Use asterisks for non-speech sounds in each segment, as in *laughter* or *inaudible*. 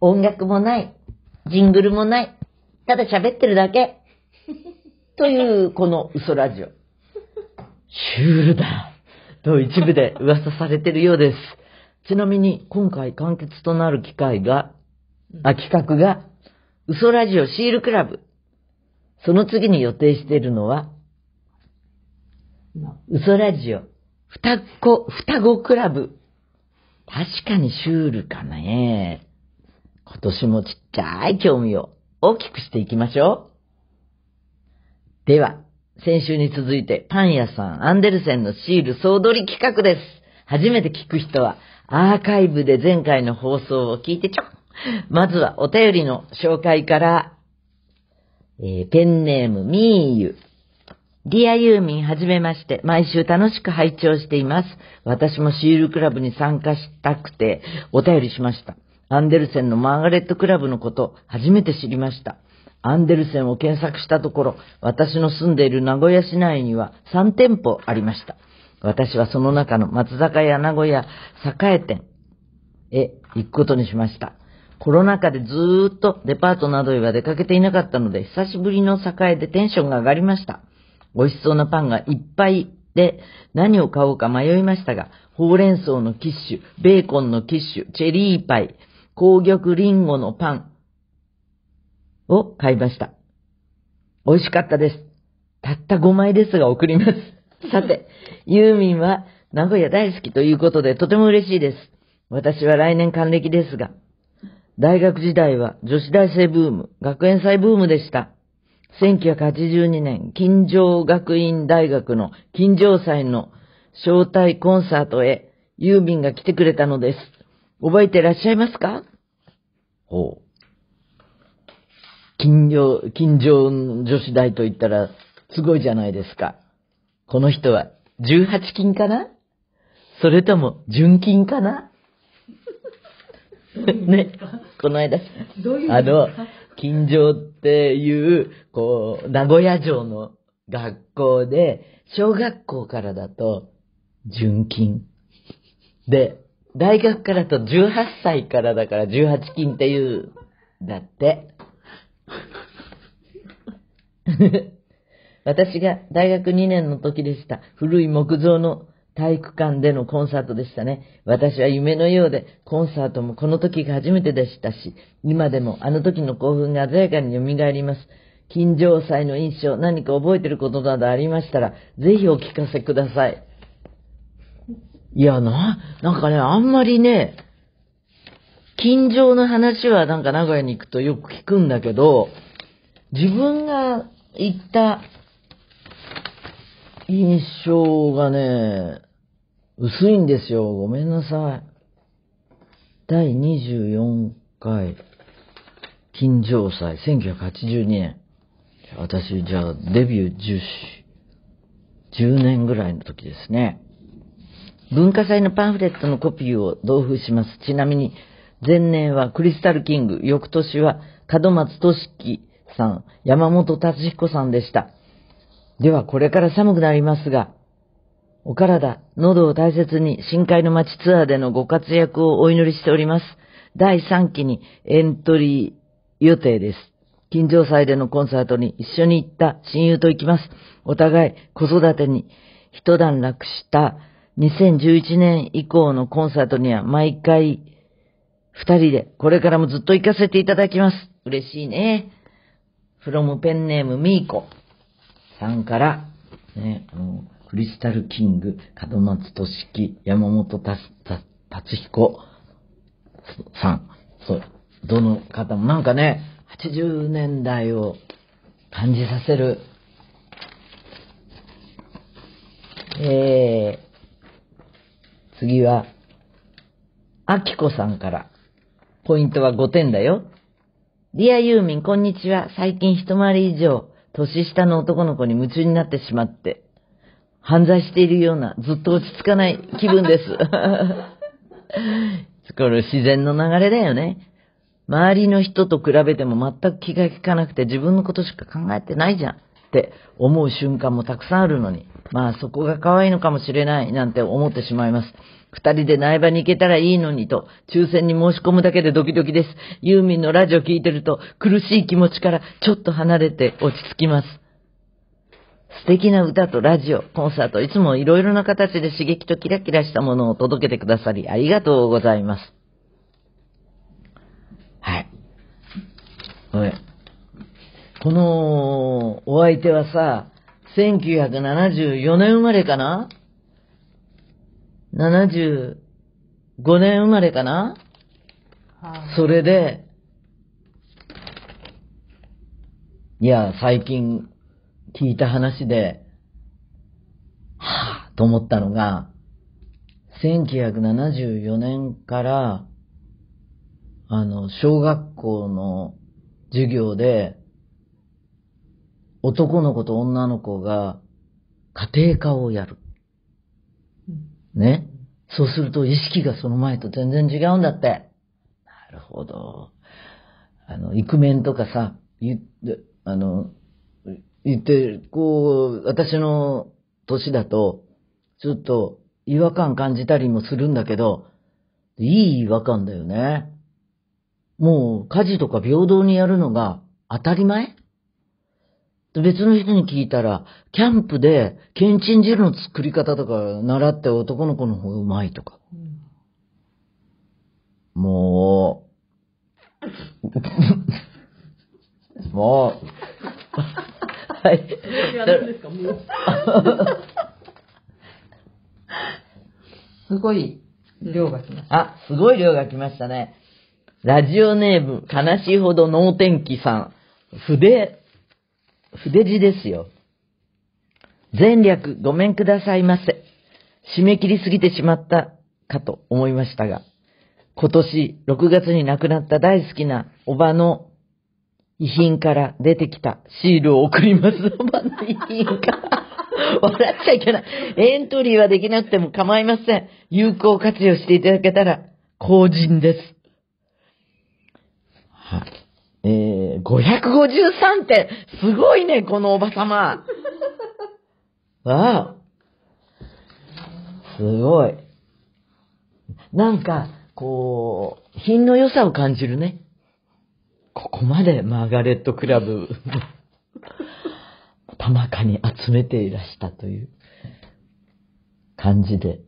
音楽もない。ジングルもない。ただ喋ってるだけ。という、この嘘ラジオ。シュールだ。と一部で噂されてるようです。ちなみに、今回完結となる機会が、あ、企画が、嘘ラジオシールクラブ。その次に予定しているのは、嘘ラジオ、双子、双子クラブ。確かにシュールかね。今年もちっちゃい興味を大きくしていきましょう。では、先週に続いてパン屋さんアンデルセンのシール総取り企画です。初めて聞く人はアーカイブで前回の放送を聞いてちょ。まずはお便りの紹介から、えーペンネームミーユ。ディアユーミンはじめまして、毎週楽しく拝聴しています。私もシールクラブに参加したくてお便りしました。アンデルセンのマーガレットクラブのこと、初めて知りました。アンデルセンを検索したところ、私の住んでいる名古屋市内には3店舗ありました。私はその中の松坂屋名古屋栄店へ行くことにしました。コロナ禍でずーっとデパートなどへは出かけていなかったので、久しぶりの栄でテンションが上がりました。美味しそうなパンがいっぱいで何を買おうか迷いましたが、ほうれん草のキッシュ、ベーコンのキッシュ、チェリーパイ、紅玉リンゴのパンを買いました。美味しかったです。たった5枚ですが送ります。*laughs* さて、ユーミンは名古屋大好きということでとても嬉しいです。私は来年還暦ですが、大学時代は女子大生ブーム、学園祭ブームでした。1982年、金城学院大学の金城祭の招待コンサートへユーミンが来てくれたのです。覚えていらっしゃいますか？ほう。金城、金城女子大と言ったらすごいじゃないですか。この人は18金かな？それとも純金かな？ね、この間、どういうあの、金城っていう、こう、名古屋城の学校で、小学校からだと、純金。で、大学からと18歳からだから18金っていう、だって。*laughs* 私が大学2年の時でした。古い木造の体育館でのコンサートでしたね。私は夢のようで、コンサートもこの時が初めてでしたし、今でもあの時の興奮が鮮やかに蘇ります。金城祭の印象、何か覚えてることなどありましたら、ぜひお聞かせください。いや、な、なんかね、あんまりね、金城の話はなんか名古屋に行くとよく聞くんだけど、自分が行った印象がね、薄いんですよ。ごめんなさい。第24回金城祭1982年。私、じゃあデビュー10、10年ぐらいの時ですね。文化祭のパンフレットのコピーを同封します。ちなみに、前年はクリスタルキング、翌年は門松俊樹さん、山本達彦さんでした。では、これから寒くなりますが、お体、喉を大切に深海の街ツアーでのご活躍をお祈りしております。第3期にエントリー予定です。金城祭でのコンサートに一緒に行った親友と行きます。お互い子育てに一段落した2011年以降のコンサートには毎回二人でこれからもずっと行かせていただきます。嬉しいね。from ペンネームミーコさんから、ね、あのクリスタルキング、門松俊樹、山本達達彦さん。そう。どの方もなんかね、80年代を感じさせる。えー、次は、あきこさんから。ポイントは5点だよ。ディアユーミン、こんにちは。最近一回り以上、年下の男の子に夢中になってしまって、犯罪しているような、ずっと落ち着かない気分です。*laughs* これ自然の流れだよね。周りの人と比べても全く気が利かなくて自分のことしか考えてないじゃんって思う瞬間もたくさんあるのに、まあそこが可愛いのかもしれないなんて思ってしまいます。二人で苗場に行けたらいいのにと、抽選に申し込むだけでドキドキです。ユーミンのラジオ聞いてると、苦しい気持ちからちょっと離れて落ち着きます。素敵な歌とラジオ、コンサート、いつもいろいろな形で刺激とキラキラしたものを届けてくださり、ありがとうございます。はい。はい。この、お相手はさ、1974年生まれかな ?75 年生まれかな？それで、いや、最近聞いた話で、はぁ、と思ったのが、1974年から、あの、小学校の授業で、男の子と女の子が家庭科をやる。ね。そうすると意識がその前と全然違うんだって。なるほど。あの、イクメンとかさ、言って、あの、言って、こう、私の年だと、ちょっと違和感感じたりもするんだけど、いい違和感だよね。もう家事とか平等にやるのが当たり前？別の人に聞いたら、キャンプで、けんちん汁の作り方とか習って男の子の方がうまいとか。もう、もう、*laughs* *laughs* はい。*laughs* すごい量が来ました。あ、すごい量が来ましたね。ラジオネーム、悲しいほど能天気さん。筆、筆字ですよ。前略ごめんくださいませ。締め切りすぎてしまったかと思いましたが、今年6月に亡くなった大好きなおばの遺品から出てきたシールを送ります。おばの遺品か。*laughs* 笑っちゃいけない。エントリーはできなくても構いません。有効活用していただけたら、公人です。はい。えー、553点。すごいね、このおばさま。*laughs* わあ。すごい。なんか、こう、品の良さを感じるね。ここまでマーガレットクラブ、*laughs* 玉かに集めていらしたという感じで。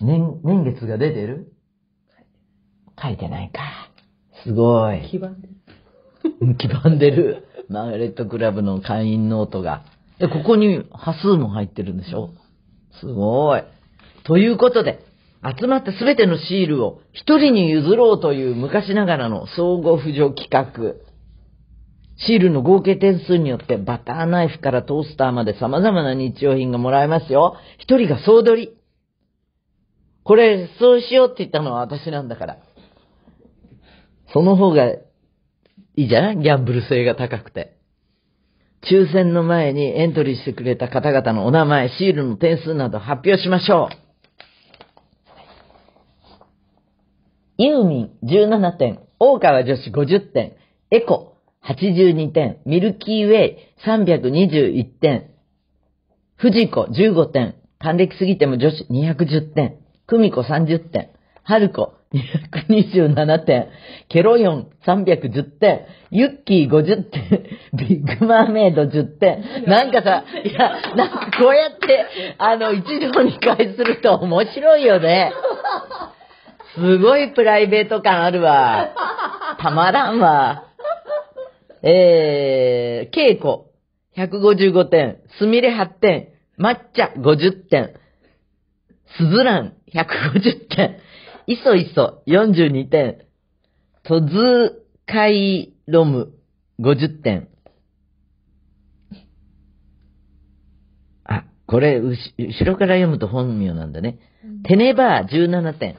年、年月が出てる？書いてないか。すごい。基盤です。*laughs* 黄ばんでるマーガレットクラブの会員ノートが。で、ここに端数も入ってるんでしょ？すごい。ということで、集まったすべてのシールを一人に譲ろうという昔ながらの相互扶助企画。シールの合計点数によってバターナイフからトースターまで様々な日用品がもらえますよ。一人が総取り。これ、そうしようって言ったのは私なんだから。その方がいいじゃない？ギャンブル性が高くて。抽選の前にエントリーしてくれた方々のお名前、シールの点数など発表しましょう。ユーミン17点、大川女子50点、エコ82点、ミルキーウェイ321点、藤子15点、還暦すぎても女子210点、久美子30点、春子227点、ケロヨン310点、ユッキー50点、ビッグマーメイド10点。なんかさ、いや、なんかこうやって、あの、一行に返すると面白いよね。すごいプライベート感あるわ。たまらんわ。えー、ケイコ。155点、スミレ8点、抹茶50点、スズラン150点、イソイソ42点、トズカイロム50点。あ、これ、うし後ろから読むと本名なんだね。テネバー17点。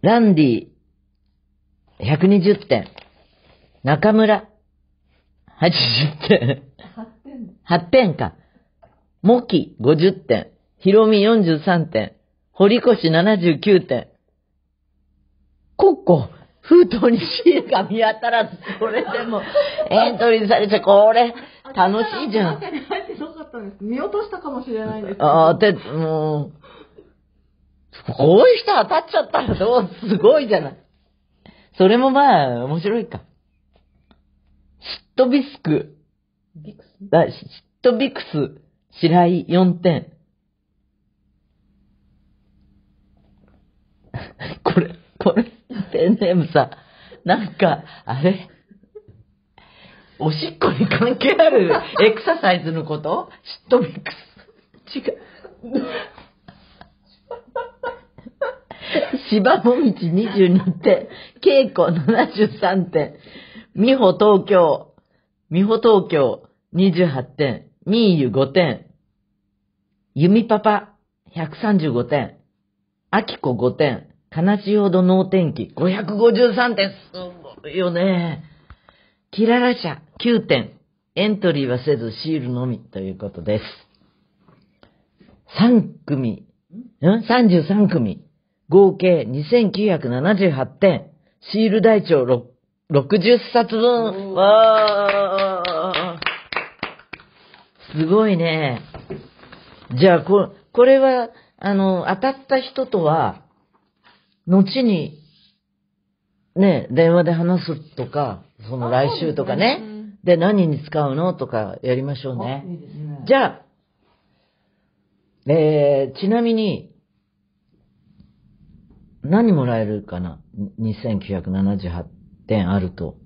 ランディ120点。中村80点。8点。8点か。モキ50点。ヒロミ43点。堀越79点。コッコ、封筒にシールが見当たらず、それでも *laughs* エントリーされて、これ、楽しいじゃん。中に入ってなかったんです。見落としたかもしれないんですけど。ああ、て、もう、こういう人当たっちゃったらどう、すごいじゃない。それもまあ、面白いか。シットビスク、ビクス？あシットビクス、白井4点。*laughs* これ、これ、ペンネームさ、なんか、あれ？おしっこに関係ある *laughs* エクササイズのこと？シットビクス。違う。芝もみち22点、稽古73点、美穂東京、美穂東京28点、みーゆ5点、ゆみパパ135点、あきこ5点、悲しいほど能天気553点、すごいよね。キララ社9点、エントリーはせずシールのみということです。3組、ん ?33 組、合計2978点、シール台帳ろ60冊分。わーすごいね。じゃあ、こ、これは、あの、当たった人とは、後に、ね、電話で話すとか、その来週とかね。で、何に使うのとかやりましょうね。いいね。じゃあ、えー、ちなみに、何もらえるかな ?2978 点あると。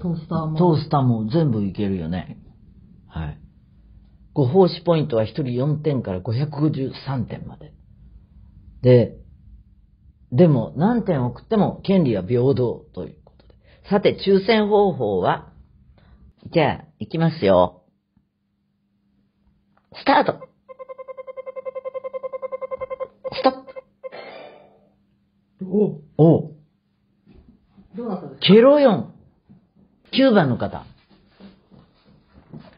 トースターも。トースターも全部いけるよね。はい。ご奉仕ポイントは1人4点から553点まで。で、でも何点送っても権利は平等ということで。さて、抽選方法は、じゃあ、いきますよ。スタートストップおおうどうなったんですか？ケロヨン、9番の方。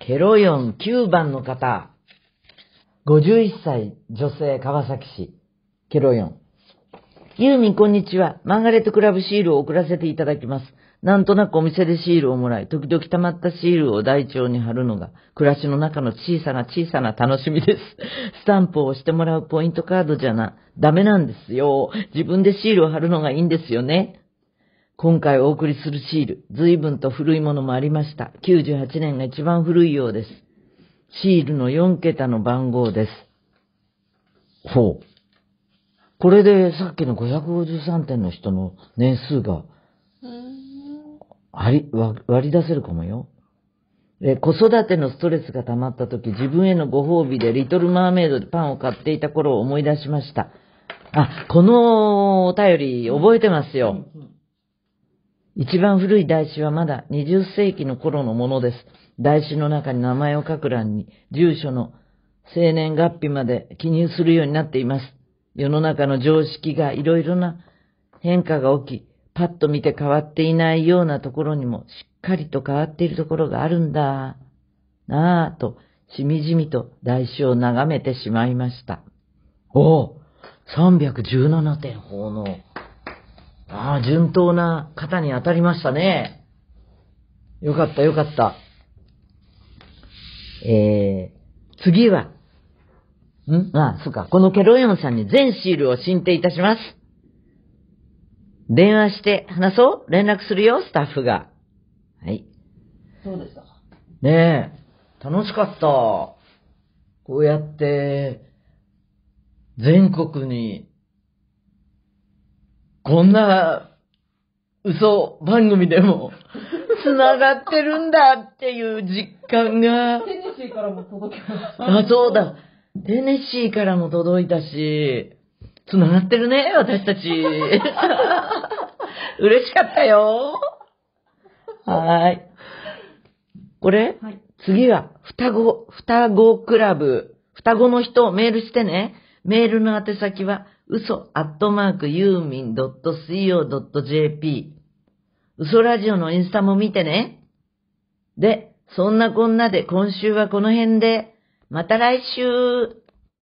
ケロヨン、9番の方。51歳、女性、川崎市。ケロヨン。ユーミン、こんにちは。マーガレットクラブシールを送らせていただきます。なんとなくお店でシールをもらい、時々溜まったシールを台帳に貼るのが、暮らしの中の小さな小さな楽しみです。*laughs* スタンプを押してもらうポイントカードじゃな、ダメなんですよ。自分でシールを貼るのがいいんですよね。今回お送りするシール、随分と古いものもありました。98年が一番古いようです。シールの4桁の番号です。ほう。これでさっきの553点の人の年数が割り出せるかもよ。え子育てのストレスが溜まった時、自分へのご褒美でリトルマーメイドでパンを買っていた頃を思い出しました。あ、このお便り覚えてますよ。一番古い台紙はまだ20世紀の頃のものです。台紙の中に名前を書く欄に住所の生年月日まで記入するようになっています。世の中の常識がいろいろな変化が起き、パッと見て変わっていないようなところにもしっかりと変わっているところがあるんだ。なぁと、しみじみと台紙を眺めてしまいました。おお !317 点奉納。ああ、順当な方に当たりましたね。よかった、よかった。えー、次は、ん？あ、そうか。このケロヨンさんに全シールを申請いたします。電話して話そう？連絡するよ、スタッフが。はい。そうでしたか？ねえ、楽しかった。こうやって、全国に、こんな、嘘番組でも、*laughs* 繋がってるんだっていう実感が、*laughs* テネシーからも届きました。あ、そうだ。テネシーからも届いたし、繋がってるね、私たち。*laughs* 嬉しかったよ。はーい。これ、はい。次は、双子、双子クラブ。双子の人、メールしてね。メールの宛先は、嘘アットマークユーミン .co.jp。嘘ラジオのインスタも見てね。で、そんなこんなで今週はこの辺で、また来週。